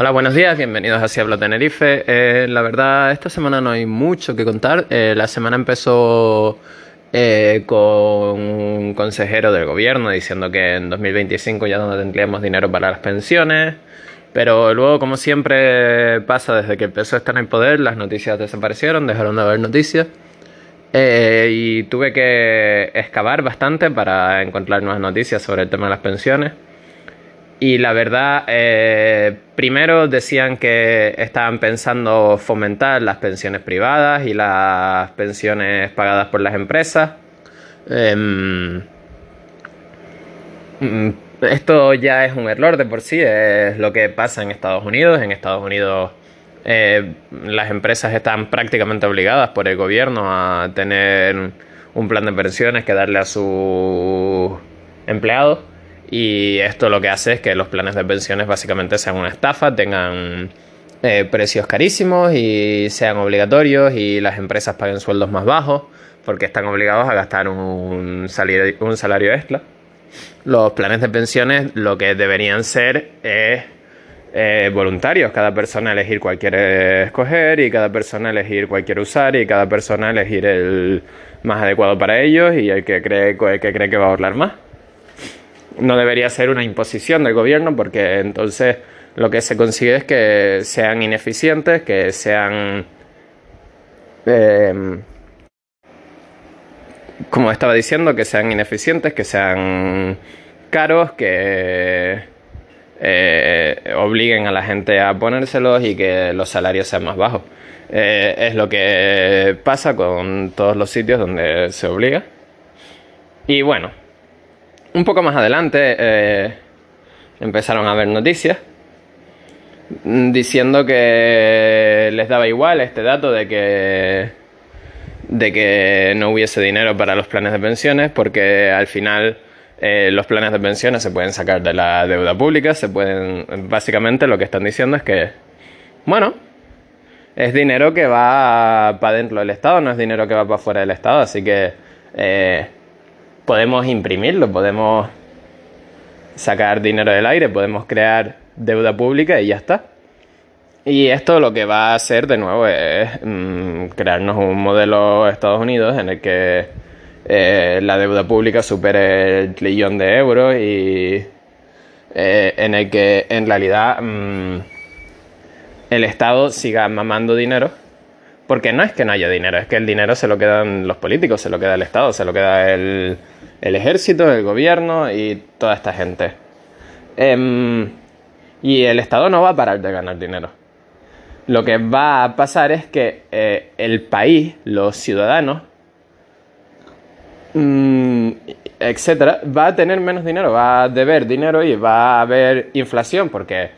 Hola, buenos días, bienvenidos a Ciablo Tenerife. Eh, la verdad, esta semana no hay mucho que contar. Eh, la semana empezó eh, con un consejero del gobierno diciendo que en 2025 ya no tendríamos dinero para las pensiones. Pero luego, como siempre pasa desde que empezó a estar en poder, las noticias desaparecieron, dejaron de haber noticias. y tuve que excavar bastante para encontrar nuevas noticias sobre el tema de las pensiones. Y la verdad, eh, primero decían que estaban pensando fomentar las pensiones privadas y las pensiones pagadas por las empresas. Em, mm, esto ya es un error de por sí, es lo que pasa en Estados Unidos. En Estados Unidos eh, las empresas están prácticamente obligadas por el gobierno a tener un plan de pensiones que darle a sus empleados. Y esto lo que hace es que los planes de pensiones básicamente sean una estafa, tengan eh, precios carísimos y sean obligatorios y las empresas paguen sueldos más bajos porque están obligados a gastar un salario, un salario extra. Los planes de pensiones lo que deberían ser es eh, voluntarios, cada persona elegir cuál quiere escoger y cada persona elegir cuál quiere usar y cada persona elegir el más adecuado para ellos y el que cree, el que, cree que va a ahorrar más no debería ser una imposición del gobierno porque entonces lo que se consigue es que sean ineficientes, que sean... Em, como estaba diciendo, que sean ineficientes, que sean caros, que eh, obliguen a la gente a ponérselos y que los salarios sean más bajos. Eh, es lo que pasa con todos los sitios donde se obliga. Y bueno, un poco más adelante eh, empezaron a haber noticias diciendo que les daba igual este dato de que de que no hubiese dinero para los planes de pensiones porque al final eh, los planes de pensiones se pueden sacar de la deuda pública se pueden básicamente lo que están diciendo es que bueno es dinero que va para dentro del estado no es dinero que va para fuera del estado así que eh, podemos imprimirlo, podemos sacar dinero del aire, podemos crear deuda pública y ya está. Y esto lo que va a hacer de nuevo es mm, crearnos un modelo de Estados Unidos en el que eh, la deuda pública supere el trillón de euros y eh, en el que en realidad mm, el Estado siga mamando dinero porque no es que no haya dinero, es que el dinero se lo quedan los políticos, se lo queda el Estado, se lo queda el, ejército, el gobierno y toda esta gente. Em, y el Estado no va a parar de ganar dinero. Lo que va a pasar es que eh, el país, los ciudadanos, mm, etcétera, va a tener menos dinero, va a deber dinero y va a haber inflación porque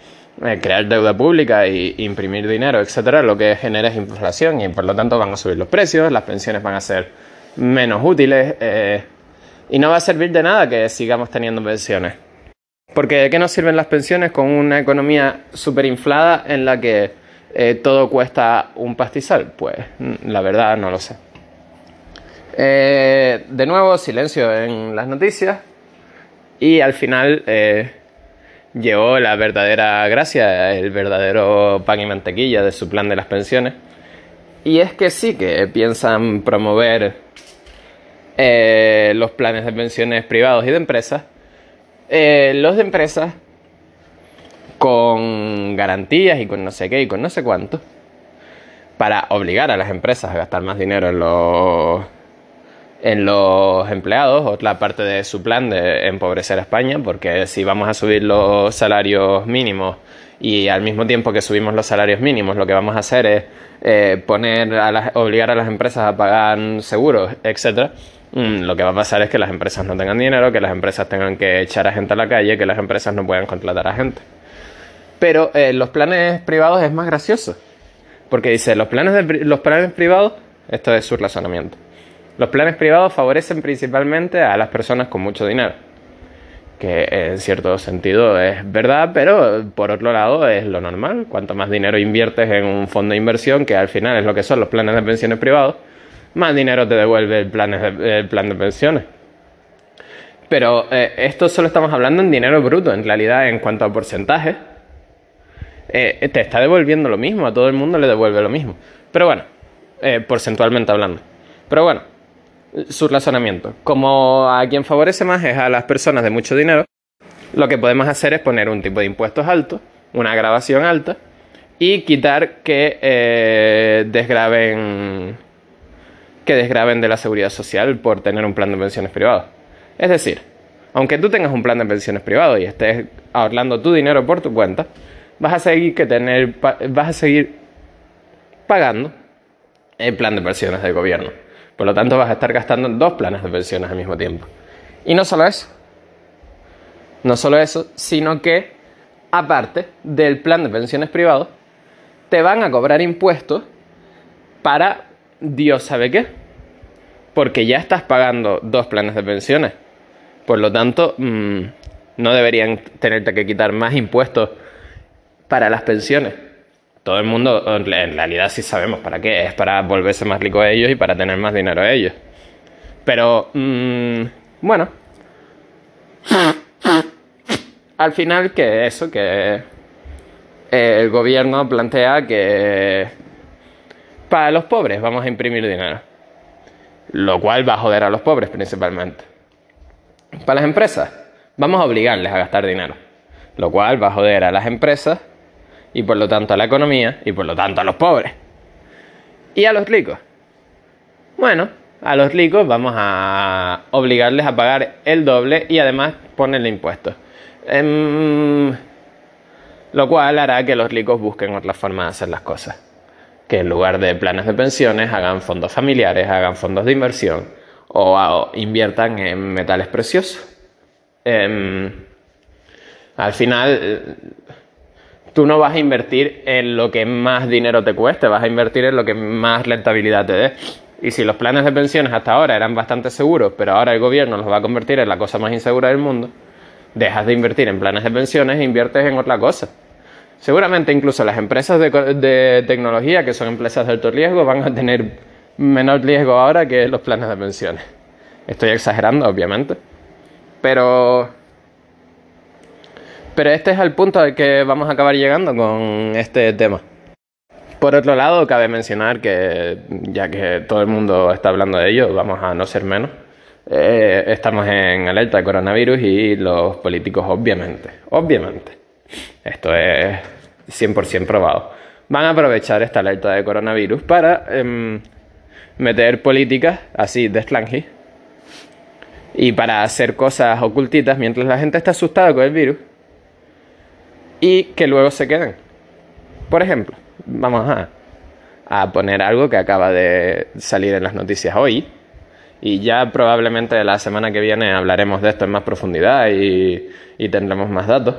eh, crear deuda pública e imprimir dinero, etcétera, lo que genera es inflación y por lo tanto van a subir los precios, las pensiones van a ser menos útiles eh, y no va a servir de nada que sigamos teniendo pensiones. Porque ¿de qué nos sirven las pensiones con una economía inflada en la que eh, todo cuesta un pastizal? Pues mm, la verdad no lo sé. de nuevo, silencio en las noticias y al final llegó la verdadera gracia, el verdadero pan y mantequilla de su plan de las pensiones. Y es que sí que piensan promover eh, los planes de pensiones privados y de empresas. Eh, los de empresas con garantías y con no sé qué y con no sé cuánto. Para obligar a las empresas a gastar más dinero en los en los empleados, otra parte de su plan de empobrecer a España, porque si vamos a subir los salarios mínimos y al mismo tiempo que subimos los salarios mínimos, lo que vamos a hacer es eh, poner a obligar a las empresas a pagar seguros, etcétera, lo que va a pasar es que las empresas no tengan dinero, que las empresas tengan que echar a gente a la calle, que las empresas no puedan contratar a gente. Pero eh, los planes privados es más gracioso, porque dice, los planes, los planes privados, esto es su razonamiento los planes privados favorecen principalmente a las personas con mucho dinero, que en cierto sentido es verdad, pero por otro lado es lo normal. Cuanto más dinero inviertes en un fondo de inversión, que al final es lo que son los planes de pensiones privados, más dinero te devuelve el, plan de pensiones. Pero eh, esto solo estamos hablando en dinero bruto, en realidad en cuanto a porcentaje. eh, te está devolviendo lo mismo, a todo el mundo le devuelve lo mismo. Pero bueno, eh, porcentualmente hablando. Pero bueno, su razonamiento. Como a quien favorece más es a las personas de mucho dinero, lo que podemos hacer es poner un tipo de impuestos alto, una grabación alta y quitar que desgraben que desgraben de la seguridad social por tener un plan de pensiones privado. Es decir, aunque tú tengas un plan de pensiones privado y estés ahorrando tu dinero por tu cuenta, vas a seguir que tener vas a seguir pagando el plan de pensiones del gobierno. Por lo tanto, vas a estar gastando dos planes de pensiones al mismo tiempo. Y no solo eso. No solo eso, sino que aparte del plan de pensiones privado, te van a cobrar impuestos para Dios sabe qué. Porque ya estás pagando dos planes de pensiones. Por lo tanto, mm, no deberían tenerte que quitar más impuestos para las pensiones. Todo el mundo, en realidad sí sabemos para qué. Es para volverse más rico a ellos y para tener más dinero a ellos. Pero, mm, bueno. Al final, que eso, que el gobierno plantea que para los pobres vamos a imprimir dinero. Lo cual va a joder a los pobres principalmente. Para las empresas, vamos a obligarles a gastar dinero. Lo cual va a joder a las empresas y por lo tanto a la economía y por lo tanto a los pobres. ¿Y a los ricos? Bueno, a los ricos vamos a obligarles a pagar el doble y además ponerle impuestos. Em, lo cual hará que los ricos busquen otra forma de hacer las cosas. Que en lugar de planes de pensiones hagan fondos familiares, hagan fondos de inversión o, inviertan en metales preciosos. Em, al final, tú no vas a invertir en lo que más dinero te cueste, vas a invertir en lo que más rentabilidad te dé. Y si los planes de pensiones hasta ahora eran bastante seguros, pero ahora el gobierno los va a convertir en la cosa más insegura del mundo, dejas de invertir en planes de pensiones e inviertes en otra cosa. Seguramente incluso las empresas de, de tecnología, que son empresas de alto riesgo, van a tener menor riesgo ahora que los planes de pensiones. Estoy exagerando, obviamente. Pero pero este es el punto al que vamos a acabar llegando con este tema. Por otro lado, cabe mencionar que, ya que todo el mundo está hablando de ello, vamos a no ser menos. Eh, estamos en alerta de coronavirus y los políticos, obviamente, obviamente, esto es 100% probado, van a aprovechar esta alerta de coronavirus para em, meter políticas así de slangy y para hacer cosas ocultitas mientras la gente está asustada con el virus y que luego se queden. Por ejemplo, vamos a, a poner algo que acaba de salir en las noticias hoy y ya probablemente la semana que viene hablaremos de esto en más profundidad y, y tendremos más datos.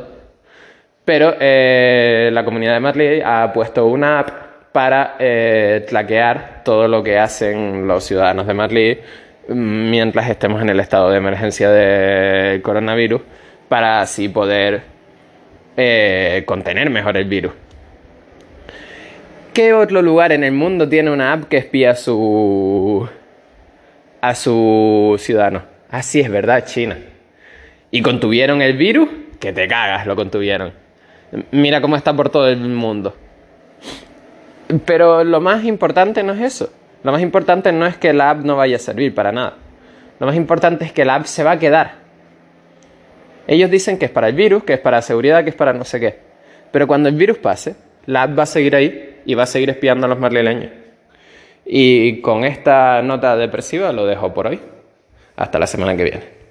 Pero eh, la comunidad de Madrid ha puesto una app para eh, traquear todo lo que hacen los ciudadanos de Madrid mientras estemos en el estado de emergencia de coronavirus para así poder eh, contener mejor el virus. ¿Qué otro lugar en el mundo tiene una app que espía a su a su ciudadano? Así es verdad, China. ¿Y contuvieron el virus? Que te cagas, lo contuvieron. Mira cómo está por todo el mundo. Pero lo más importante no es eso. Lo más importante no es que la app no vaya a servir para nada. Lo más importante es que la app se va a quedar. Ellos dicen que es para el virus, que es para seguridad, que es para no sé qué. Pero cuando el virus pase, la app va a seguir ahí y va a seguir espiando a los marlileños. Y con esta nota depresiva lo dejo por hoy. Hasta la semana que viene.